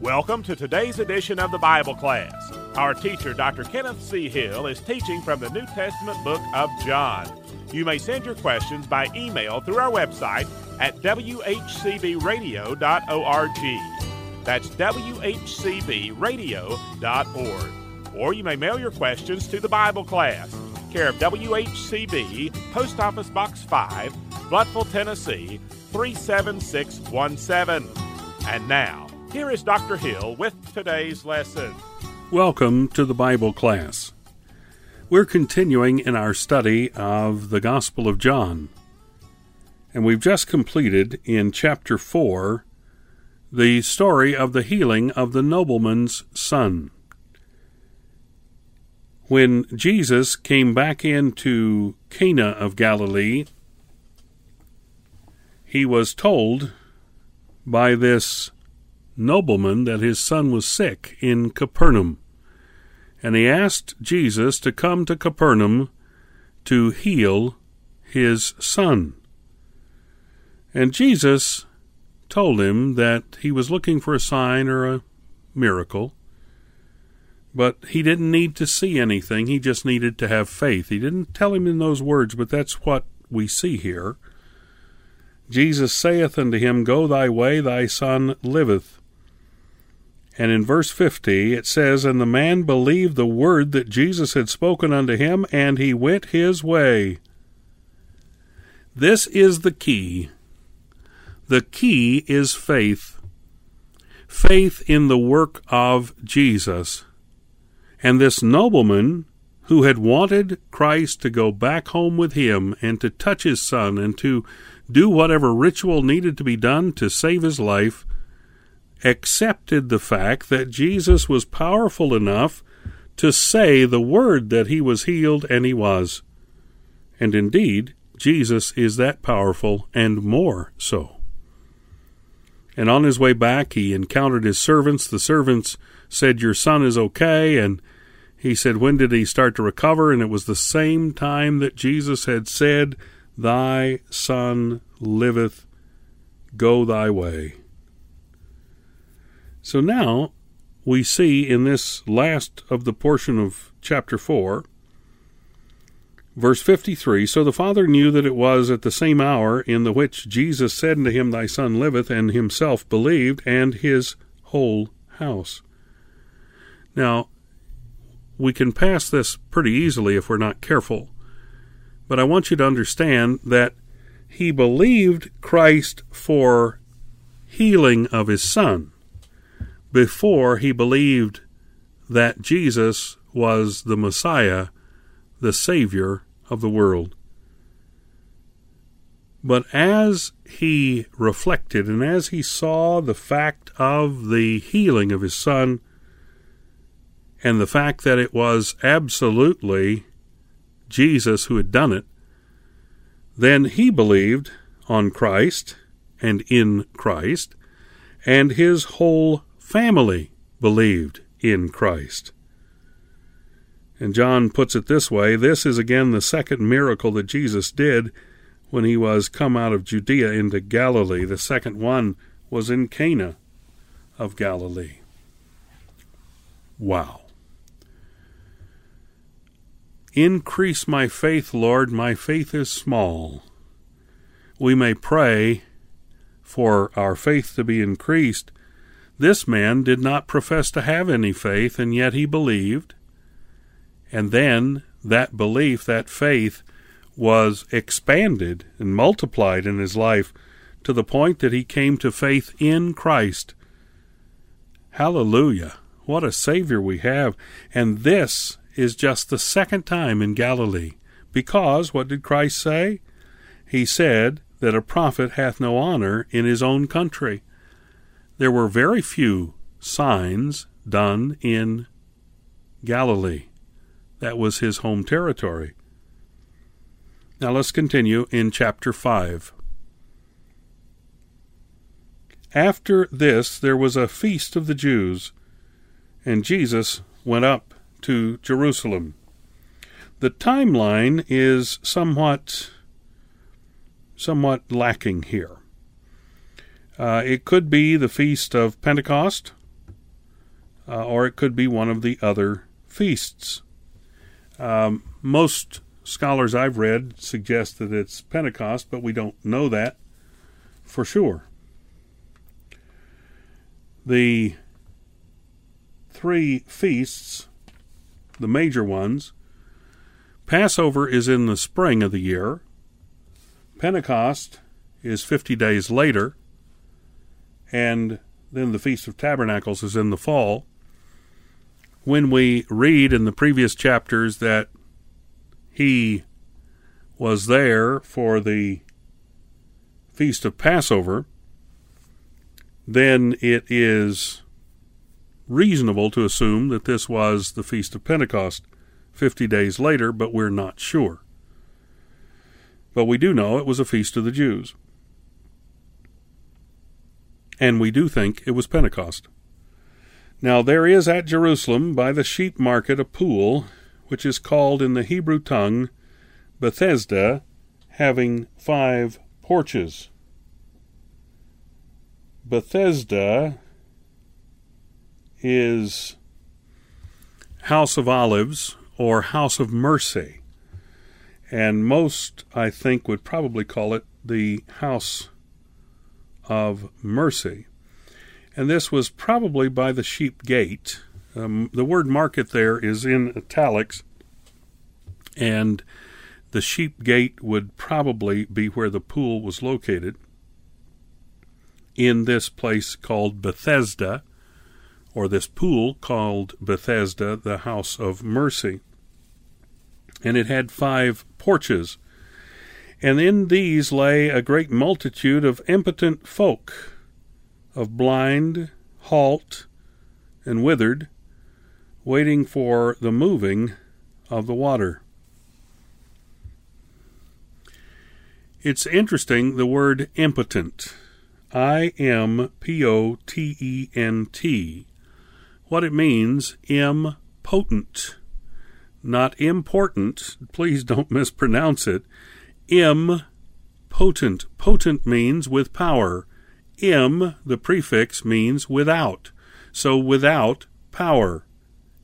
Welcome to today's edition of the Bible class. Our teacher, Dr. Kenneth C. Hill, is teaching from the New Testament book of John. You may send your questions by email through our website at whcbradio.org. That's whcbradio.org. Or you may mail your questions to the Bible class, care of WHCB, Post Office Box 5, Blountville, Tennessee 37617. And now, here is Dr. Hill with today's lesson. Welcome to the Bible class. We're continuing in our study of the Gospel of John. And we've just completed in chapter 4 the story of the healing of the nobleman's son. When Jesus came back into Cana of Galilee, he was told by this nobleman that his son was sick in Capernaum. And he asked Jesus to come to Capernaum to heal his son. And Jesus told him that he was looking for a sign or a miracle, but he didn't need to see anything. He just needed to have faith. He didn't tell him in those words, but that's what we see here. Jesus saith unto him, Go thy way, thy son liveth. And in verse 50 it says, And the man believed the word that Jesus had spoken unto him, and he went his way. This is the key. The key is faith. Faith in the work of Jesus. And this nobleman who had wanted Christ to go back home with him and to touch his son and to do whatever ritual needed to be done to save his life, accepted the fact that Jesus was powerful enough to say the word that he was healed, and he was. And indeed, Jesus is that powerful and more so. And on his way back, he encountered his servants. The servants said, Your son is okay. And he said, When did he start to recover? And it was the same time that Jesus had said, Thy son liveth, go thy way. So now we see in this last of the portion of chapter 4, verse 53 So the father knew that it was at the same hour in the which Jesus said unto him, Thy son liveth, and himself believed, and his whole house. Now, we can pass this pretty easily if we're not careful. But I want you to understand that he believed Christ for healing of his son before he believed that Jesus was the Messiah, the Savior of the world. But as he reflected and as he saw the fact of the healing of his son, and the fact that it was absolutely Jesus who had done it, then he believed on Christ and in Christ, and his whole family believed in Christ. And John puts it this way this is again the second miracle that Jesus did when he was come out of Judea into Galilee. The second one was in Cana of Galilee. Wow. Increase my faith, Lord, my faith is small. We may pray for our faith to be increased. This man did not profess to have any faith, and yet he believed. And then that belief, that faith, was expanded and multiplied in his life to the point that he came to faith in Christ. Hallelujah. What a Savior we have. And this is just the second time in Galilee. Because, what did Christ say? He said that a prophet hath no honor in his own country. There were very few signs done in Galilee. That was his home territory. Now let's continue in chapter 5. After this there was a feast of the Jews, and Jesus went up to Jerusalem. The timeline is somewhat somewhat lacking here. Uh, it could be the feast of Pentecost, uh, or it could be one of the other feasts. Um, most scholars I've read suggest that it's Pentecost, but we don't know that for sure. The three feasts, the major ones, Passover is in the spring of the year, Pentecost is 50 days later, and then the Feast of Tabernacles is in the fall. When we read in the previous chapters that he was there for the Feast of Passover, then it is reasonable to assume that this was the Feast of Pentecost 50 days later, but we're not sure. But we do know it was a feast of the Jews. And we do think it was Pentecost. Now there is at Jerusalem by the sheep market a pool, which is called in the Hebrew tongue Bethesda, having five porches. Bethesda is House of Olives or House of Mercy. And most, I think, would probably call it the House of Mercy. And this was probably by the sheep gate. Um, the word market there is in italics, and the sheep gate would probably be where the pool was located in this place called Bethesda, or this pool called Bethesda, the House of Mercy. And it had five porches, and in these lay a great multitude of impotent folk, of blind, halt, and withered, waiting for the moving of the water. It's interesting the word impotent. I M P O T E N T. What it means, impotent. Not important. Please don't mispronounce it. Impotent. Potent Potent means with power. Im, the prefix, means without. So without power.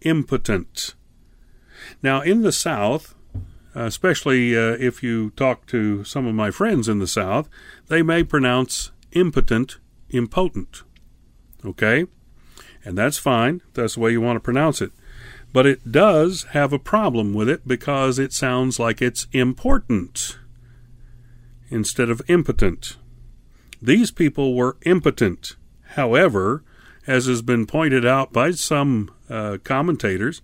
Impotent. Now, in the South, especially uh, if you talk to some of my friends in the South, they may pronounce impotent impotent. Okay? And that's fine. That's the way you want to pronounce it. But it does have a problem with it because it sounds like it's important instead of impotent. These people were impotent. However, as has been pointed out by some uh, commentators,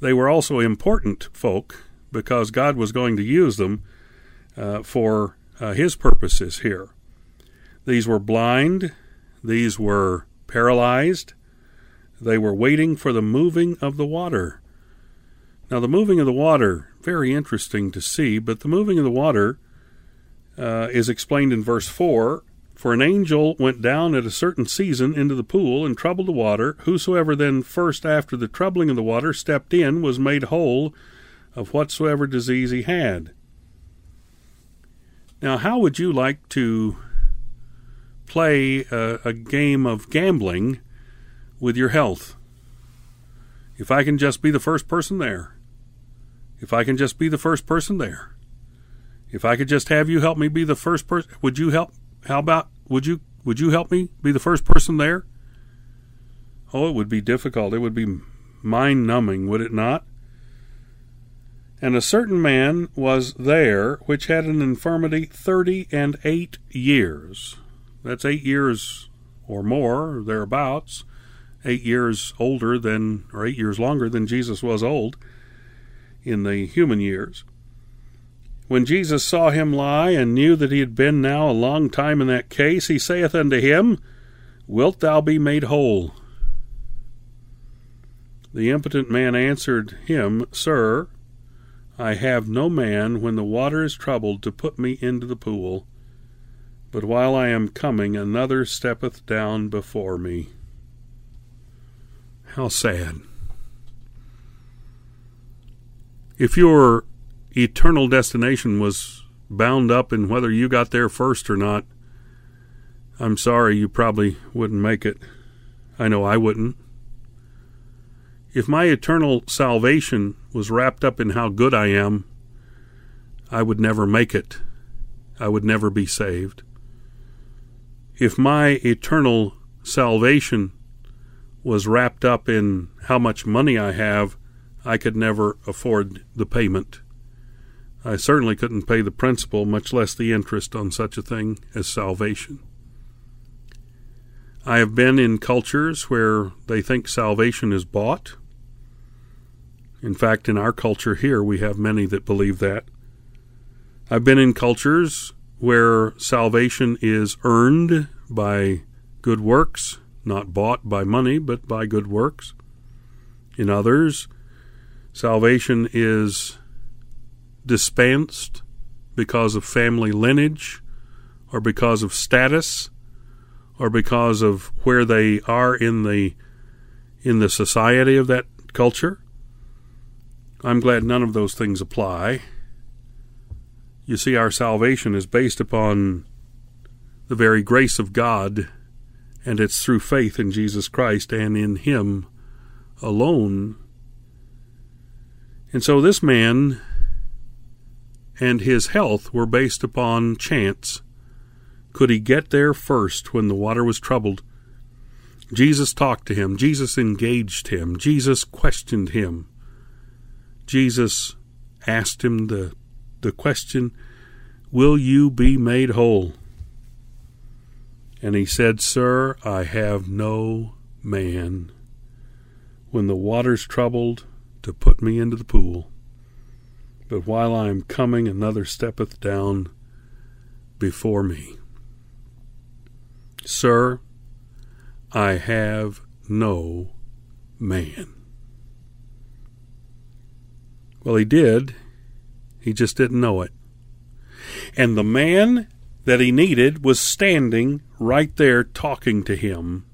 they were also important folk because God was going to use them uh, for uh, His purposes here. These were blind, these were paralyzed, they were waiting for the moving of the water. Now, the moving of the water, very interesting to see, but the moving of the water uh, is explained in verse 4 For an angel went down at a certain season into the pool and troubled the water. Whosoever then first after the troubling of the water stepped in was made whole of whatsoever disease he had. Now, how would you like to play a, a, game of gambling with your health? If I can just be the first person there, if I can just be the first person there, if I could just have you help me be the first person, would you help? How about would you would you help me be the first person there? Oh, it would be difficult. It would be mind numbing, would it not? And a certain man was there which had an infirmity thirty and eight years. That's eight years or more, or thereabouts. Eight years older than, or eight years longer than Jesus was old in the human years. When Jesus saw him lie, and knew that he had been now a long time in that case, he saith unto him, Wilt thou be made whole? The impotent man answered him, Sir, I have no man when the water is troubled to put me into the pool, but while I am coming, another steppeth down before me. How sad. If your eternal destination was bound up in whether you got there first or not, I'm sorry you probably wouldn't make it. I know I wouldn't. If my eternal salvation was wrapped up in how good I am, I would never make it. I would never be saved. If my eternal salvation was wrapped up in how much money I have, I could never afford the payment. I certainly couldn't pay the principal, much less the interest on such a thing as salvation. I have been in cultures where they think salvation is bought. In fact, in our culture here, we have many that believe that. I've been in cultures where salvation is earned by good works, not bought by money, but by good works. In others, salvation is dispensed because of family lineage or because of status or because of where they are in the in the society of that culture. I'm glad none of those things apply. You see, our salvation is based upon the very grace of God, and it's through faith in Jesus Christ and in Him alone. And so this man and his health were based upon chance. Could he get there first when the water was troubled? Jesus talked to him. Jesus engaged him. Jesus questioned him. Jesus asked him the, the question, Will you be made whole? And he said, Sir, I have no man when the water's troubled to put me into the pool. But while I am coming, another steppeth down before me. Sir, I have no man. Well, he did. He just didn't know it. And the man that he needed was standing right there talking to him.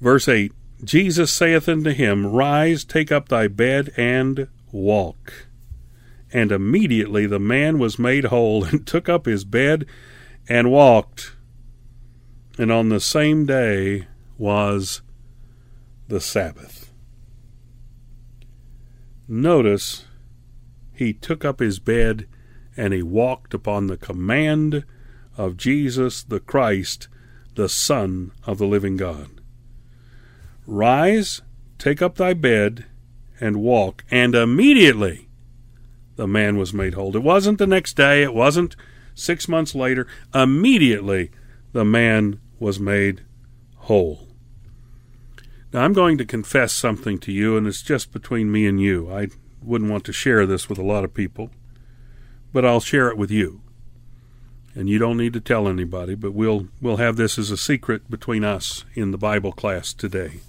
Verse 8 Jesus saith unto him, Rise, take up thy bed, and walk. And immediately the man was made whole, and took up his bed, and walked. And on the same day was the Sabbath. Notice he took up his bed and he walked upon the command of Jesus the Christ, the Son of the living God. Rise, take up thy bed, and walk. And immediately the man was made whole. It wasn't the next day, it wasn't six months later. Immediately the man was made whole. Now, I'm going to confess something to you, and it's just between me and you. I wouldn't want to share this with a lot of people but I'll share it with you. And you don't need to tell anybody, but we'll we'll have this as a secret between us in the Bible class today.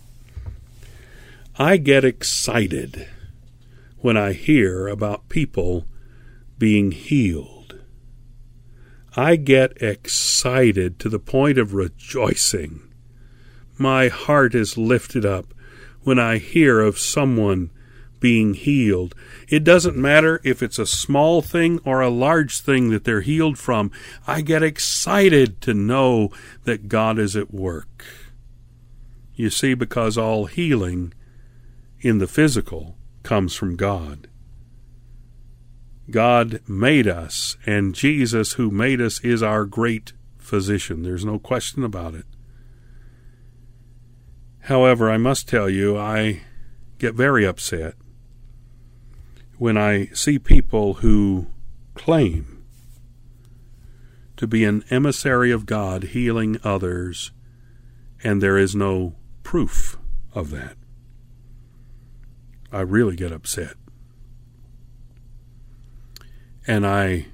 I get excited when I hear about people being healed. I get excited to the point of rejoicing. My heart is lifted up when I hear of someone being healed. It doesn't matter if it's a small thing or a large thing that they're healed from. I get excited to know that God is at work. You see, because all healing in the physical comes from God. God made us, and Jesus, who made us, is our great physician. There's no question about it. However, I must tell you, I get very upset when I see people who claim to be an emissary of God healing others, and there is no proof of that. I really get upset. And I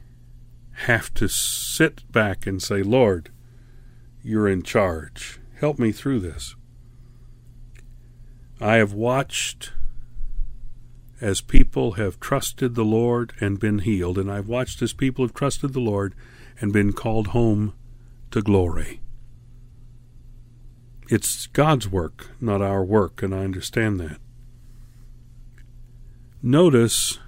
have to sit back and say, Lord, you're in charge. Help me through this. I have watched as people have trusted the Lord and been healed, and I've watched as people have trusted the Lord and been called home to glory. It's God's work, not our work, and I understand that. Notice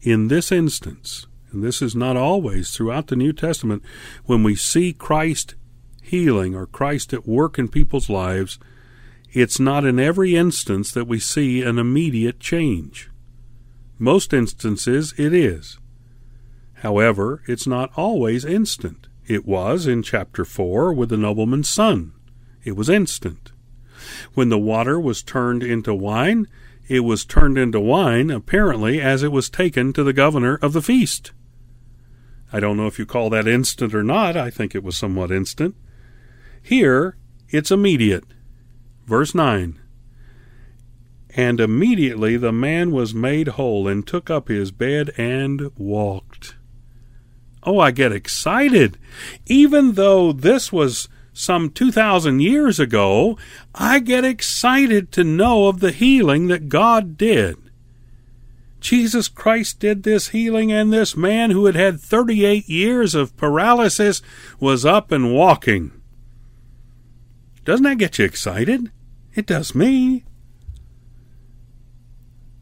in this instance, and this is not always throughout the New Testament, when we see Christ healing or Christ at work in people's lives, it's not in every instance that we see an immediate change. Most instances it is. However, it's not always instant. It was in chapter 4 with the nobleman's son. It was instant. When the water was turned into wine, it was turned into wine, apparently, as it was taken to the governor of the feast. I don't know if you call that instant or not. I think it was somewhat instant. Here, it's immediate. Verse 9 And immediately the man was made whole and took up his bed and walked. Oh, I get excited. Even though this was some 2,000 years ago, I get excited to know of the healing that God did. Jesus Christ did this healing, and this man who had had 38 years of paralysis was up and walking. Doesn't that get you excited? It does me.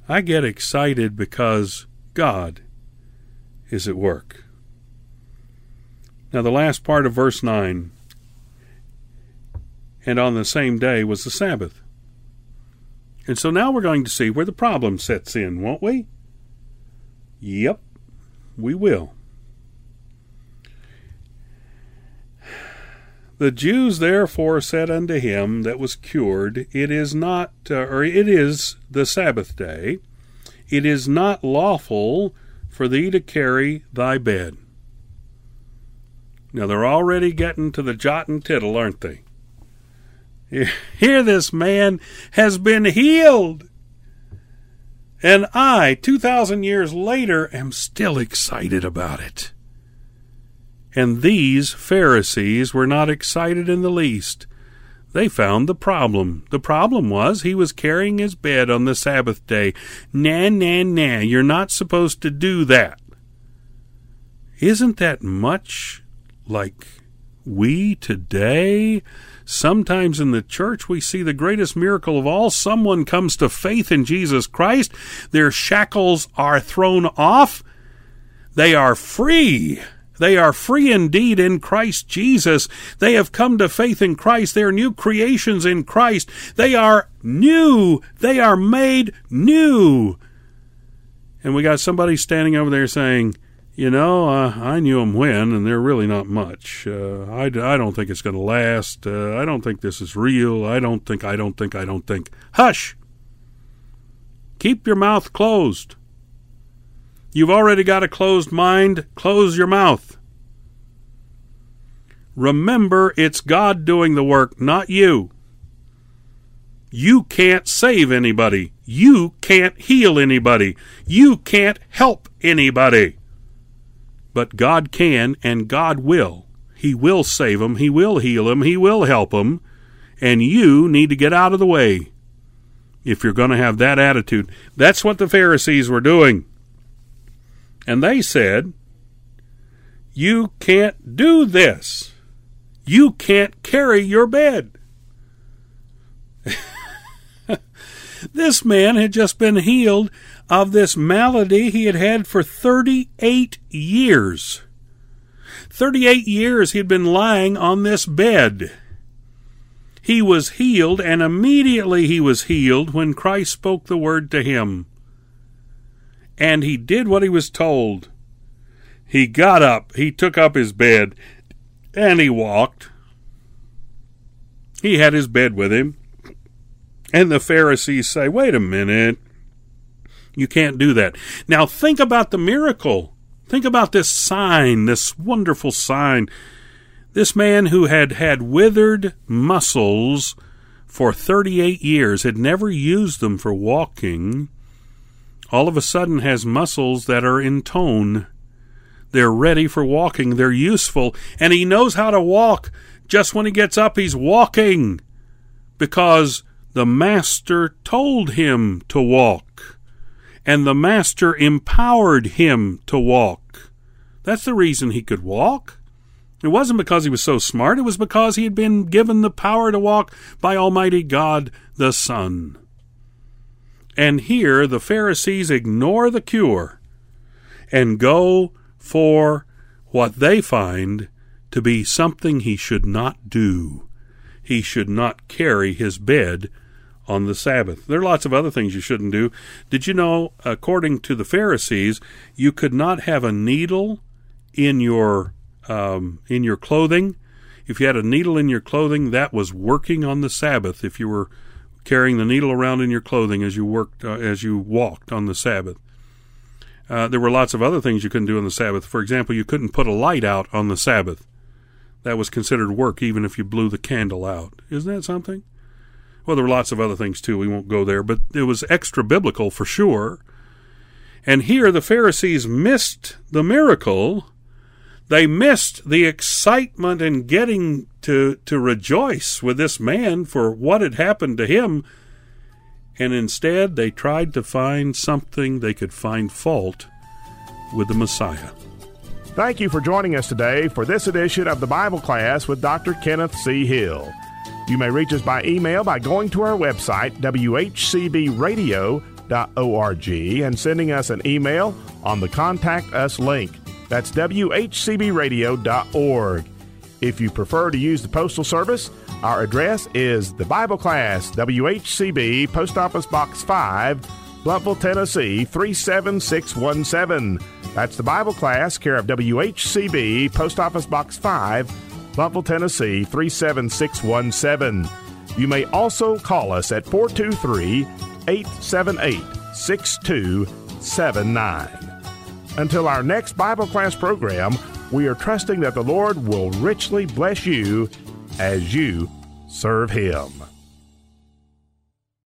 I get excited because God is at work. Now, the last part of verse 9 and on the same day was the Sabbath. And so now we're going to see where the problem sets in, won't we? Yep, we will. The Jews therefore said unto him that was cured, It is not, uh, or it is the Sabbath day, it is not lawful for thee to carry thy bed. Now they're already getting to the jot and tittle, aren't they? Here, this man has been healed. And I, 2,000 years later, am still excited about it. And these Pharisees were not excited in the least. They found the problem. The problem was he was carrying his bed on the Sabbath day. Nah, nah, nah, you're not supposed to do that. Isn't that much like we today? Sometimes in the church, we see the greatest miracle of all. Someone comes to faith in Jesus Christ. Their shackles are thrown off. They are free. They are free indeed in Christ Jesus. They have come to faith in Christ. They are new creations in Christ. They are new. They are made new. And we got somebody standing over there saying, you know, uh, I knew them when, and they're really not much. Uh, I, I don't think it's going to last. Uh, I don't think this is real. I don't think, I don't think, I don't think. Hush! Keep your mouth closed. You've already got a closed mind. Close your mouth. Remember, it's God doing the work, not you. You can't save anybody. You can't heal anybody. You can't help anybody. But God can and God will. He will save them. He will heal them. He will help them. And you need to get out of the way if you're going to have that attitude. That's what the Pharisees were doing. And they said, You can't do this. You can't carry your bed. this man had just been healed of this malady he had had for 38 years. 38 years he'd been lying on this bed. He was healed, and immediately he was healed when Christ spoke the word to him. And he did what he was told. He got up, he took up his bed, and he walked. He had his bed with him. And the Pharisees say, Wait a minute. You can't do that. Now think about the miracle. Think about this sign, this wonderful sign. This man who had had withered muscles for 38 years, had never used them for walking, all of a sudden has muscles that are in tone. They're ready for walking. They're useful. And he knows how to walk. Just when he gets up, he's walking because the Master told him to walk and the Master empowered him to walk. That's the reason he could walk. It wasn't because he was so smart, it was because he had been given the power to walk by Almighty God the Son. And here the Pharisees ignore the cure and go for what they find to be something he should not do. He should not carry his bed on the Sabbath. There are lots of other things you shouldn't do. Did you know, according to the Pharisees, you could not have a needle in your um, in your clothing? If you had a needle in your clothing, that was working on the Sabbath. If you were carrying the needle around in your clothing as you worked uh, as you walked on the Sabbath. Uh, there were lots of other things you couldn't do on the Sabbath. For example, you couldn't put a light out on the Sabbath. That was considered work, even if you blew the candle out. Isn't that something? Well, there were lots of other things too. We won't go there, but it was extra biblical for sure. And here the Pharisees missed the miracle. They missed the excitement in getting to, to rejoice with this man for what had happened to him and instead they tried to find something they could find fault with the Messiah. Thank you for joining us today for this edition of the Bible class with Dr. Kenneth C. Hill. You may reach us by email by going to our website, whcbradio.org, and sending us an email on the Contact Us link. That's whcbradio.org. If you prefer to use the Postal Service, our address is the Bible Class, WHCB, Post Office Box 5, Blountville, Tennessee 37617. That's the Bible Class, care of WHCB, Post Office Box 5, Blountville, Tennessee 37617. You may also call us at 423 878 6279. Until our next Bible class program, we are trusting that the Lord will richly bless you as you serve Him.